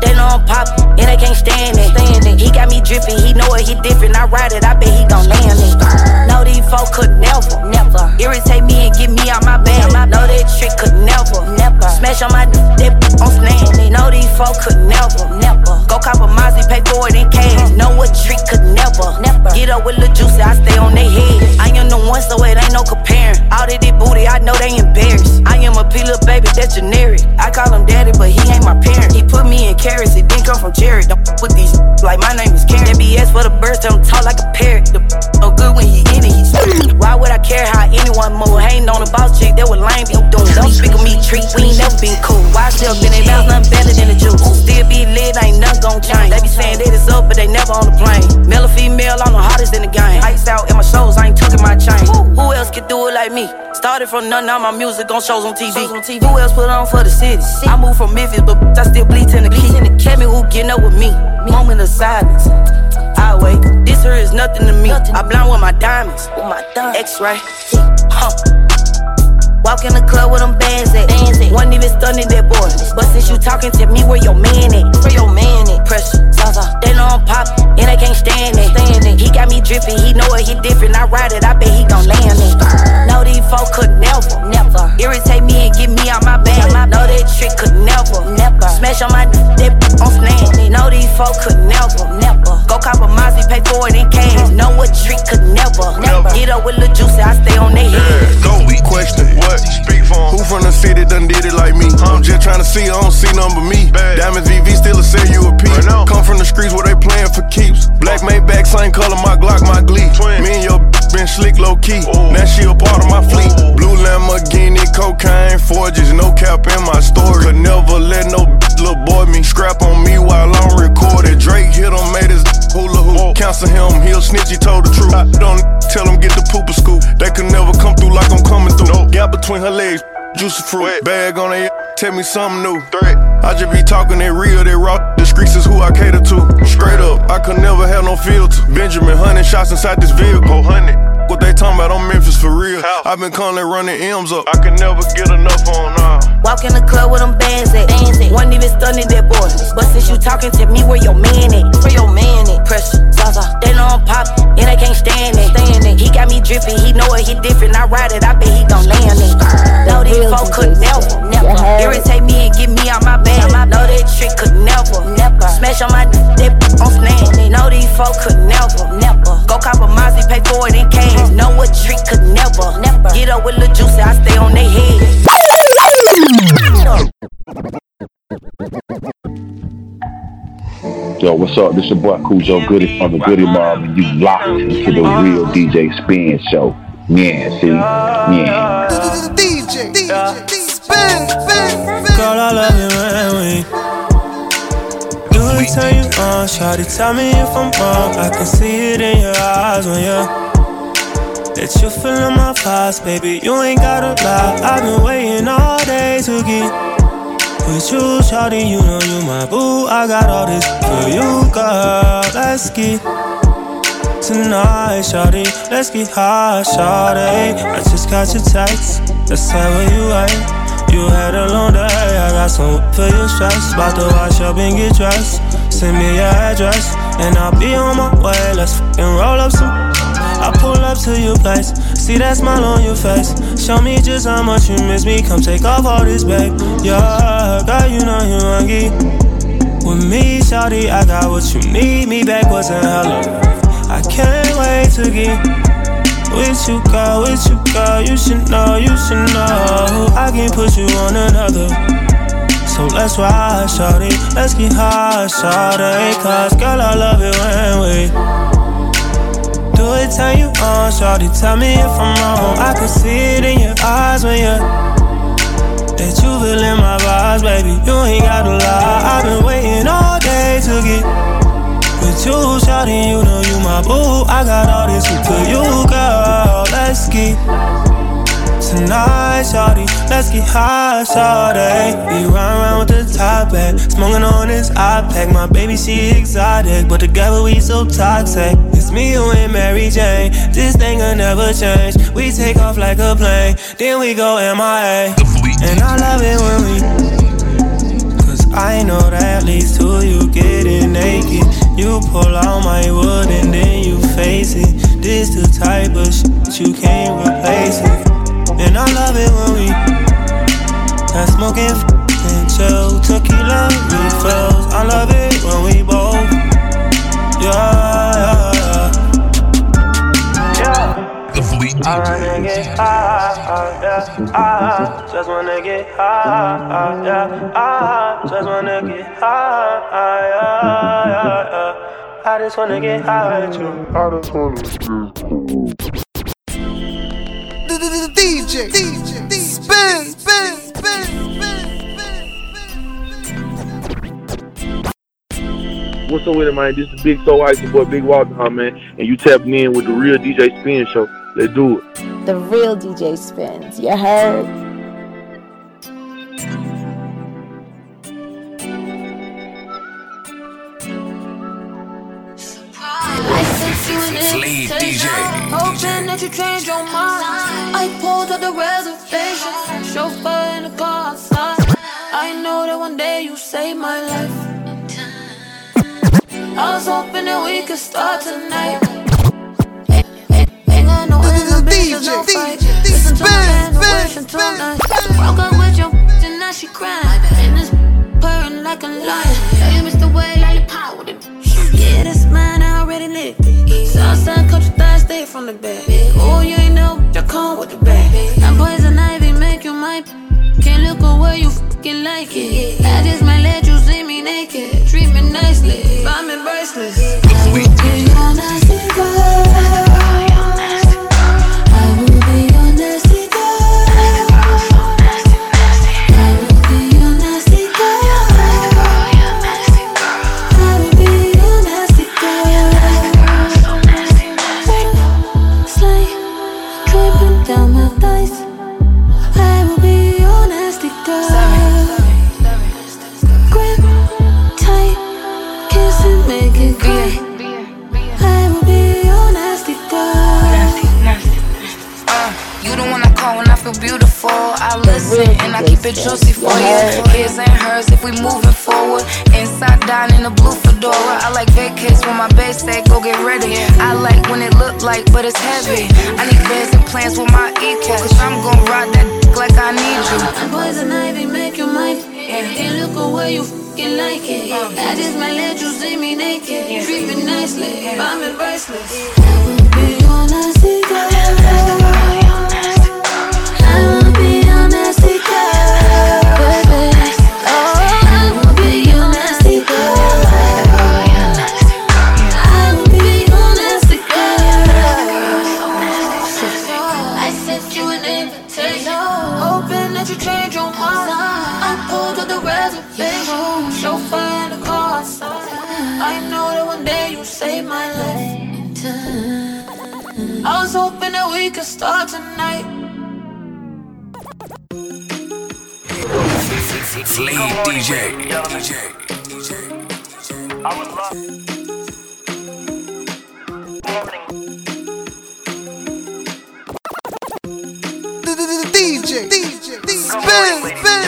[SPEAKER 32] They know I'm pop, and they can't stand it. He got me dripping, he know it, he different. I ride it, I bet he gon' land it. No, these folk could never, never irritate me and get me out my bed. No, that trick could never, never smash on my dick on stand. No, these folk could never, never go cop a Mozzie, pay for it in cash. Uh-huh. Know what trick could never, never get up with Lil Juicy, I stay on their head. I am the one, so it ain't no comparing. All of this booty, I know they embarrassed. I am a pillar baby, that's generic. I call him daddy, but he ain't my parent. He put me in carrots, it didn't come from Jared. Don't with these like my name is Karen. BS for the birds, him talk like a parrot. The no good when he in it, he's Why would I care how anyone move? Hating on a boss chick, that was lame, be doing. Don't speak of me, treat, we ain't never been cool. Why still been they mouth, nothing better than the juice. Still be lit, ain't nothing gon' change. They be saying that it's up, but they never on the plane. Male or female, I'm the hottest in the game. Ice out in my shows, I ain't tucking my chain. Who else could do it like me? Started from nothing, now my music on shows on TV. on Who else put on for the city? I moved from Memphis, but I still bleed in the key. Tell me who getting up with me. Moment of silence. I wait. This here is nothing to me. I blind with my diamonds. with my X-ray. Huh. Walk in the club with them bands at. One even stunning that boy. But since you talking, to me where your man at. Where your man at? Pressure. They know I'm pop, and they can't stand it. He got me dripping, he know it, he different. I ride it, I bet he gon' land it. No, these folk could never, never irritate me and get me out my bag. No, that trick could never, never smash on my dick on stand. No, these folk could never, never go cop a Mozzie, pay for it in cash. No, what trick could never, never get up with Lil Juicy, I stay on their head.
[SPEAKER 21] Don't be question what speak for Who from the city done did it like me? I'm just trying to see, I don't see none but me. Streets where they playing for keeps. Black made back, same color, my Glock, my Glee. Me and your been slick low key. Now she a part of my fleet. Blue Lamborghini, cocaine, forges, no cap in my story. Could never let no little boy me scrap on me while I'm recorded. Drake hit him, made his hula hoop. Cancel him, he'll snitch, he told the truth. I don't tell him get the pooper scoop. They could never come through like I'm coming through. Gap between her legs. Juicy fruit, bag on it, tell me something new. Threat. I just be talking that real, that raw. The streets is who I cater to. Straight up, I could never have no filter. Benjamin, hundred shots inside this vehicle. Hundred. what they talking about, I'm Memphis for real. I've been calling running M's up. I can never get enough on now.
[SPEAKER 32] Walk in the club with them bands at. Bands at. One even stunning that boy. But since you talking to me, where your man at? Where your man at? Pressure, Zaza. They know I'm pop, and they can't stand it. Stand it. He got me dripping, he know it, he different. I ride it, I bet he gon' land it. No, these folk could never, never irritate me and get me out my bed. No, that trick could never, never smash on my dick on snap. No, these folk could never, never go cop a Mozzie, pay for it in cash. No, a trick could never, never get up with Lil Juicy, I stay on their head.
[SPEAKER 22] Yo, what's up? This is your boy Khujo Goodie from the Goodie Mob, and you locked into the real DJ Spin Show. Yeah, see? Yeah.
[SPEAKER 33] DJ, DJ, spin, spin, spin. Girl, I love it when we do it turn you on. Shawty, tell me if I'm wrong. I can see it in your eyes when you're. That you're feeling my vibes, baby. You ain't gotta lie. I've been waiting all day to get with you, shawty, you know you my boo. I got all this for you, girl. Let's get tonight, shawty. Let's get high, shawty. I just got your text. That's how you at. You had a long day. I got some for your stress. About to wash up and get dressed. Send me your address, and I'll be on my way. Let's fucking roll up some. I pull up to your place, see that smile on your face. Show me just how much you miss me. Come take off all this, babe. Yeah, girl, you know you hungry. With me, shawty, I got what you need. Me backwards and hella. I can't wait to get with you, girl, with you, girl. You should know, you should know. I can put you on another. So let's ride, shawty. Let's get high, shawty. Cause girl, I love it when we do it, turn you on, shawty. Tell me if I'm wrong. I can see it in your eyes when you're that you feelin' my vibes, baby. You ain't gotta lie. I've been waiting all day to get with you, shawty. You know you my boo. I got all this for you, girl. Let's get tonight, shawty. Let's get high, shawty. We run around with the top back, smoking on this iPad. My baby, she exotic, but together we so toxic. It's me, you, and Mary Jane. This thing will never change. We take off like a plane, then we go MIA. And I love it when we. Cause I know that leads to you getting naked. You pull out my wood and then you face it. This the type of shit you can't replace it. And I love it when we got smoking and chill, tequila refills. I love it when we both, yeah, yeah, I wanna get high, yeah, ah, just wanna get high, yeah, ah, just wanna get high, yeah, yeah, yeah. I just wanna get high with you. I just wanna get DJ, DJ, spin, spin, spin, spin.
[SPEAKER 34] What's up with it, man? This is Big So Ice, your boy Big Walter, huh, man. And you tapping in with the real DJ Spin Show. Let's do it.
[SPEAKER 1] The real DJ Spins. You heard?
[SPEAKER 10] Fleet DJ.
[SPEAKER 35] Hoping that you change your mind. I pulled up the reservation. Chauffeur in the car outside. I know that one day you saved my life. I was hoping that we could start tonight. Ain't got no inhibitions, no fight. Listen to my intuition tonight. Broke up with your bitch and now she crying. And this purring like a lion. Yeah, you missed the way lollipop with it. Yeah, that's mine, I already licked it. Southside country thighs, stay from the back. Oh, you ain't know, I come with the back. That poison ivy make you my. Can't look away, you fucking like it. I just might let you see me naked. Treat me nicely, buy me bracelets. I will be your it's heavy.
[SPEAKER 36] DJ, DJ,
[SPEAKER 37] spin, spin,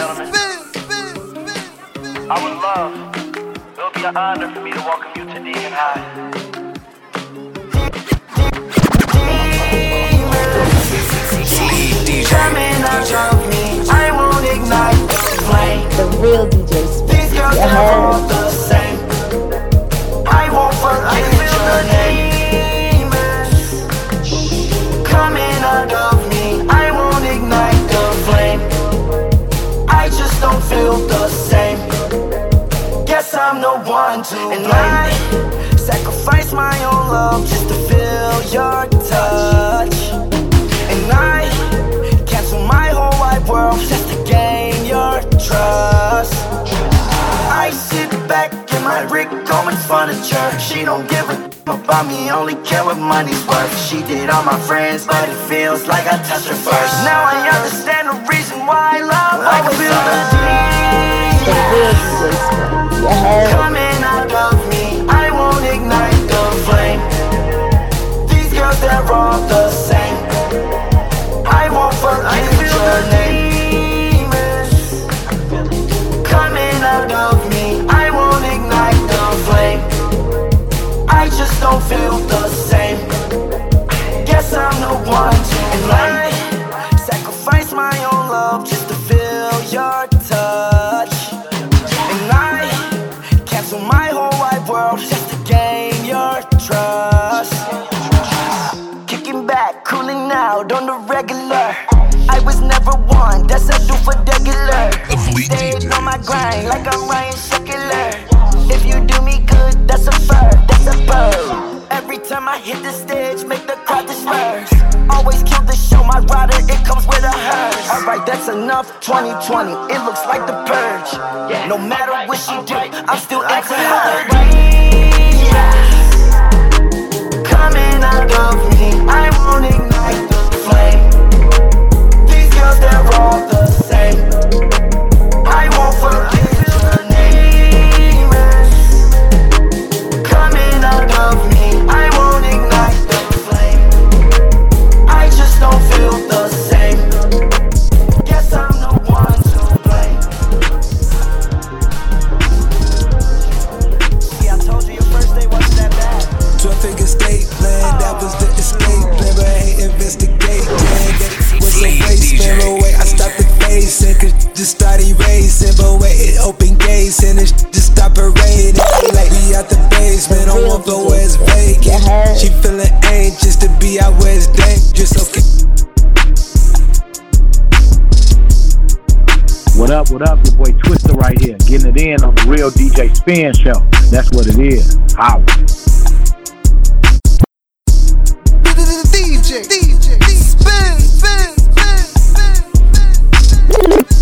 [SPEAKER 38] I would love. It would be an honor for me to welcome you to Demon High.
[SPEAKER 39] Coming out of me, I won't ignite the flame.
[SPEAKER 1] The real DJ
[SPEAKER 39] These
[SPEAKER 1] Spins.
[SPEAKER 39] girls
[SPEAKER 1] You
[SPEAKER 39] one to and I sacrifice my own love just to feel your touch. And I cancel my whole wide world just to gain your trust. I sit back in my Rick Owens furniture. She don't give a about me, only care what money's worth. She did all my friends, but it feels like I touched her first. Now I understand the reason why I love I can feel the
[SPEAKER 1] The real DJ Spins. You
[SPEAKER 39] coming they're all the same. I won't forget your name. Coming out of me, I won't ignite the flame. I just don't feel the same. Guess I'm the one to blame. Sacrifice my own love just to feel your out on the regular. I was never one, that's a do for regular. Stayed on my grind like I'm Ryan Sheckler. If you do me good, that's a fur, that's a bird. Every time I hit the stage, make the crowd disperse. Always kill the show, my rider, it comes with a hearse. Alright, that's enough. 2020, it looks like the purge. No matter what she do, I'm still into her. Coming out of
[SPEAKER 11] open gates and it just stopped parading. Like we out the basement, on one floor where it's vacant. She feeling anxious to be out where it's dangerous, okay.
[SPEAKER 29] What up, what up? Your boy Twister right here, getting it in on the real DJ Spin Show. That's what it is. Holla.
[SPEAKER 37] DJ, DJ, spin, spin,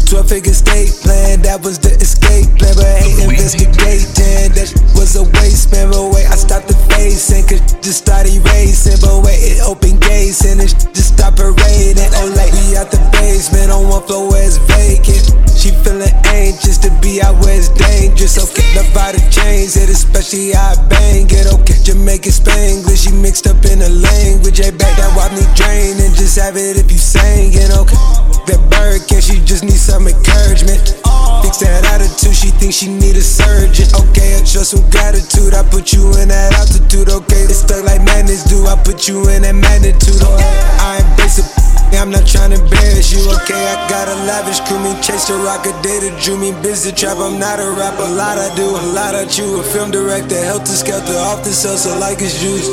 [SPEAKER 11] 12 figure state plan, that was the escape plan, but ain't investigating. That was a waste, man, but wait, I stopped the facing. Cause just started racing, but wait, it opened gates and it just stopped parading. Oh, like we out the basement on one floor where it's vacant. She feeling anxious to be out where it's dangerous. Okay, the body change it, especially I bang it. Okay, Jamaican Spanglish, she mixed up in the language. Hey, back that wipe me drain and just have it if you singing. Okay, that bird can she just need some encouragement. Fix that attitude, she thinks she need a surgeon. Okay, I show some gratitude. I put you in that altitude. Okay, it's stuck like madness do. I put you in that magnitude. Okay, I ain't basic. I'm not trying to embarrass you, okay? I got a lavish crew, me chase the rock a data, drew me busy trap. I'm not a rapper, a lot I do, a lot I chew. A film director, Help helter skelter, off the cell, so like it's juice.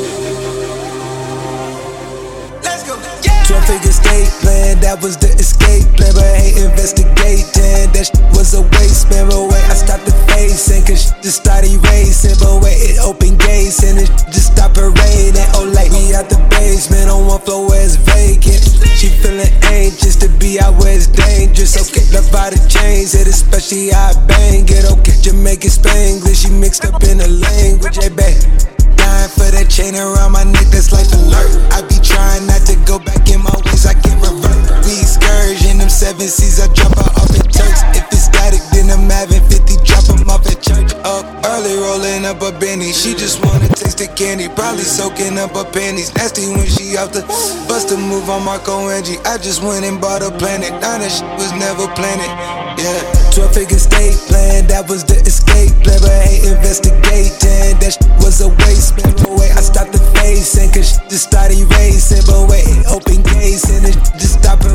[SPEAKER 11] 12 figure state plan, that was the escape plan. But I hate investigating, that was a waste, man. But wait, I stopped the facing, cause shit just started racing. But wait, it opened gates and it just stopped parading. Oh, like we out the basement on one floor where it's vacant. She feeling anxious to be out where it's dangerous. Okay, love the body change it, especially how I bang it. Okay, Jamaican Spanglish, she mixed up in the language. Hey, babe dying for that chain around my neck, that's life alert. I be trying not to go back in my ways, I get revert. We excursion, them seven seas, I drop her off at Turks. If it's static, then I'm having 50, drop them off at church. Up early, rolling up a Benny. She just wanna taste the candy, probably soaking up her panties. Nasty when she off the bust a move on Marco Angie. I just went and bought a planet, now that shit was never planted. Yeah, 12 figure state plan, that was the escape plan, but I hate investigating. That shit was a waste, man. But wait, I stopped the facing, cause shit just started racing. But wait, open gates and it just stopped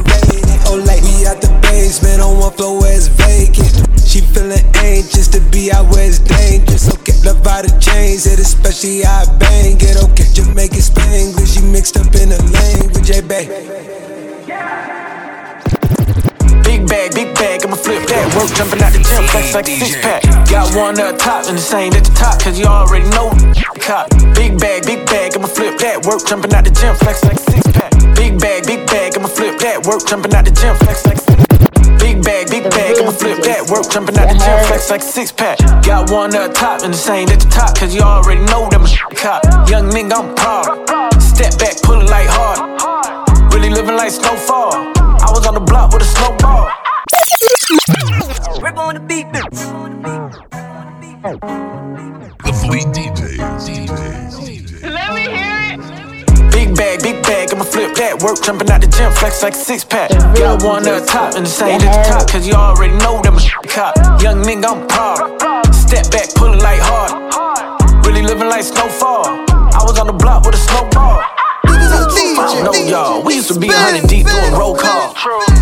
[SPEAKER 11] especially how I bang it. Okay, Jamaican Spanglish, she mixed up in the language, hey, babe.
[SPEAKER 40] Big bag, big bag, I'ma flip that. Work jumping out the gym, flex like a six pack. Got one up top and the same at the top, cause you already know. Cop. Big bag, big bag, I'ma flip that. Work jumping out the gym, flex like a six pack. Big bag, big bag, I'ma flip that. Work jumping out the gym, flex like a six Big bag, big bag, I'ma flip that. Work jumping out the gym, flex like a six pack. Got one up top and the same at the top, cause you already know them a (laughs) cop. Young nigga, I'm proud. Step back, pull it like hard. Really living like snowfall. I was on the block with a snowball.
[SPEAKER 35] Rip on the beat, bitch.
[SPEAKER 25] The Fleet DJ. DJ.
[SPEAKER 35] Let me hear it.
[SPEAKER 40] Big bag, big bag, I'ma flip that. Work jumping out the gym, flex like a six pack. Got one up top and the same at the top, cause you already know them a cop. Young nigga, I'm proud. Step back, pull it like hard. Really living like snowfall. I was on the block with a snowball. No, y'all, we used to be a hundred deep doing roll call.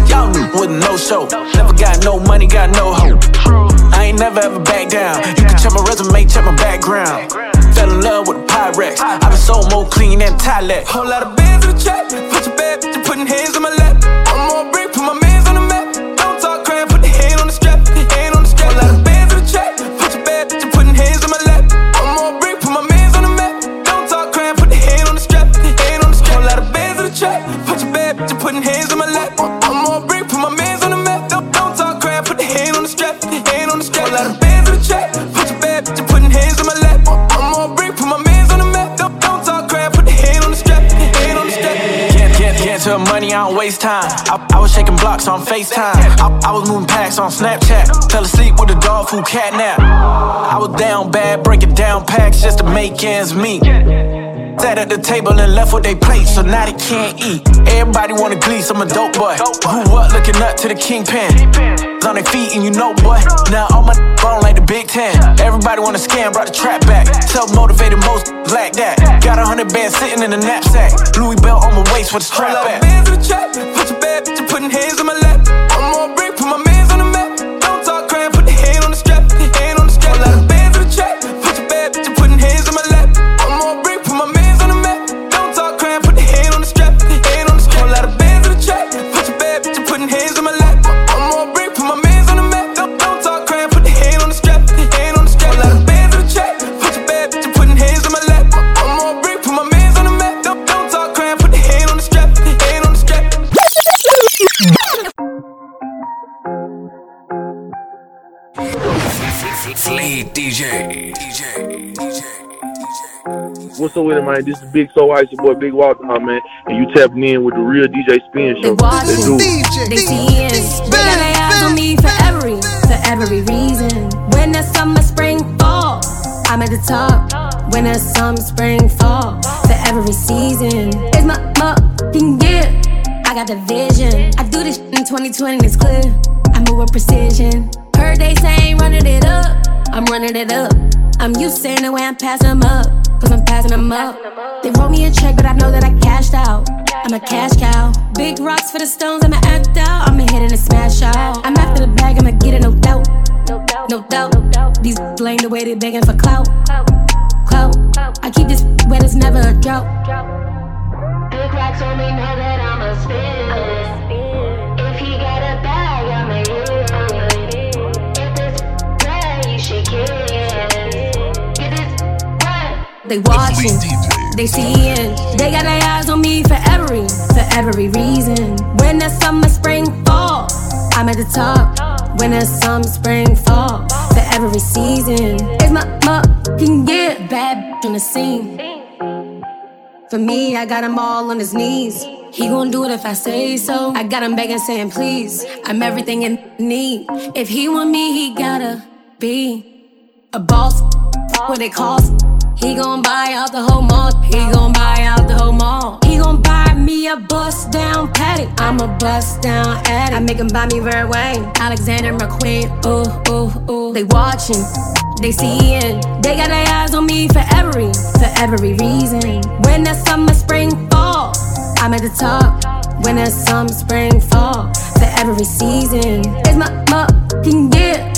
[SPEAKER 40] Y'all knew with no show. Never got no money, got no hope. I ain't never ever back down. You can check my resume, check my background. Fell in love with a Pyrex. I been so more clean than Tylek.
[SPEAKER 35] Whole lot of bands in the trap. Put your bad bitch, putting hands on my lap. One more break, put my mans
[SPEAKER 40] I don't waste time. I, I was shaking blocks on FaceTime. I, I was moving packs on Snapchat. Fell asleep with a dog food cat nap. I was down bad, breaking down packs just to make ends meet. Sat at the table and left with they plate, so now they can't eat. Everybody wanna glease, I'm a dope boy. Grew up looking up to the kingpin. On their feet, and you know, boy. Now all my (laughs) bone like the Big Ten. Everybody wanna scam, brought the trap back. Self motivated, most like that. Got a hundred bands sitting in the knapsack. Louis belt on my waist with the strap back.
[SPEAKER 35] bands in the trap. Put your bad bitch, putting hands on my lap. One more break, put my
[SPEAKER 41] Fleet DJ. DJ.
[SPEAKER 42] What's up with it, man? This is Big So Ice, your boy Big Walter, my man. And you tapping in with the real DJ Spin Show. Let's do it.
[SPEAKER 43] They see it. They got their eyes on me for every, for every reason. When the summer, spring, fall, I'm at the top. When the summer, spring, fall, for every season. It's my fucking year. I got the vision. I do this in 2020, it's clear. I move with precision. Running it up. I'm used to saying the way I'm passing them up. Cause I'm passing them up. They wrote me a check, but I know that I cashed out. I'm a cash cow. Big rocks for the stones, I'ma act out. I'ma hit it and smash out. I'm after the bag, I'ma get it, no doubt. No doubt. These blame the way they begging for clout. Clout. I keep this wet, it's never a drought.
[SPEAKER 44] Big rocks on me know that I'm a spin.
[SPEAKER 43] They watching, they seeing, they got their eyes on me for every, for every reason. When the summer, spring, fall, I'm at the top. When the summer, spring, fall, for every season. It's my fucking year, bad on the scene. For me, I got him all on his knees. He gon' do it if I say so. I got him begging, saying please. I'm everything in need. If he want me, he gotta be a boss. What it cost? He gon' buy out the whole mall. He gon' buy out the whole mall. He gon' buy me a bust down paddock. I'm a bust down addict. I make him buy me Red Wayne, Alexander McQueen. Ooh, ooh, ooh. They watching, they seeing. They got their eyes on me for every, for every reason. When the summer, spring, fall, I'm at the top. When the summer, spring, fall, for every season. It's my fucking year.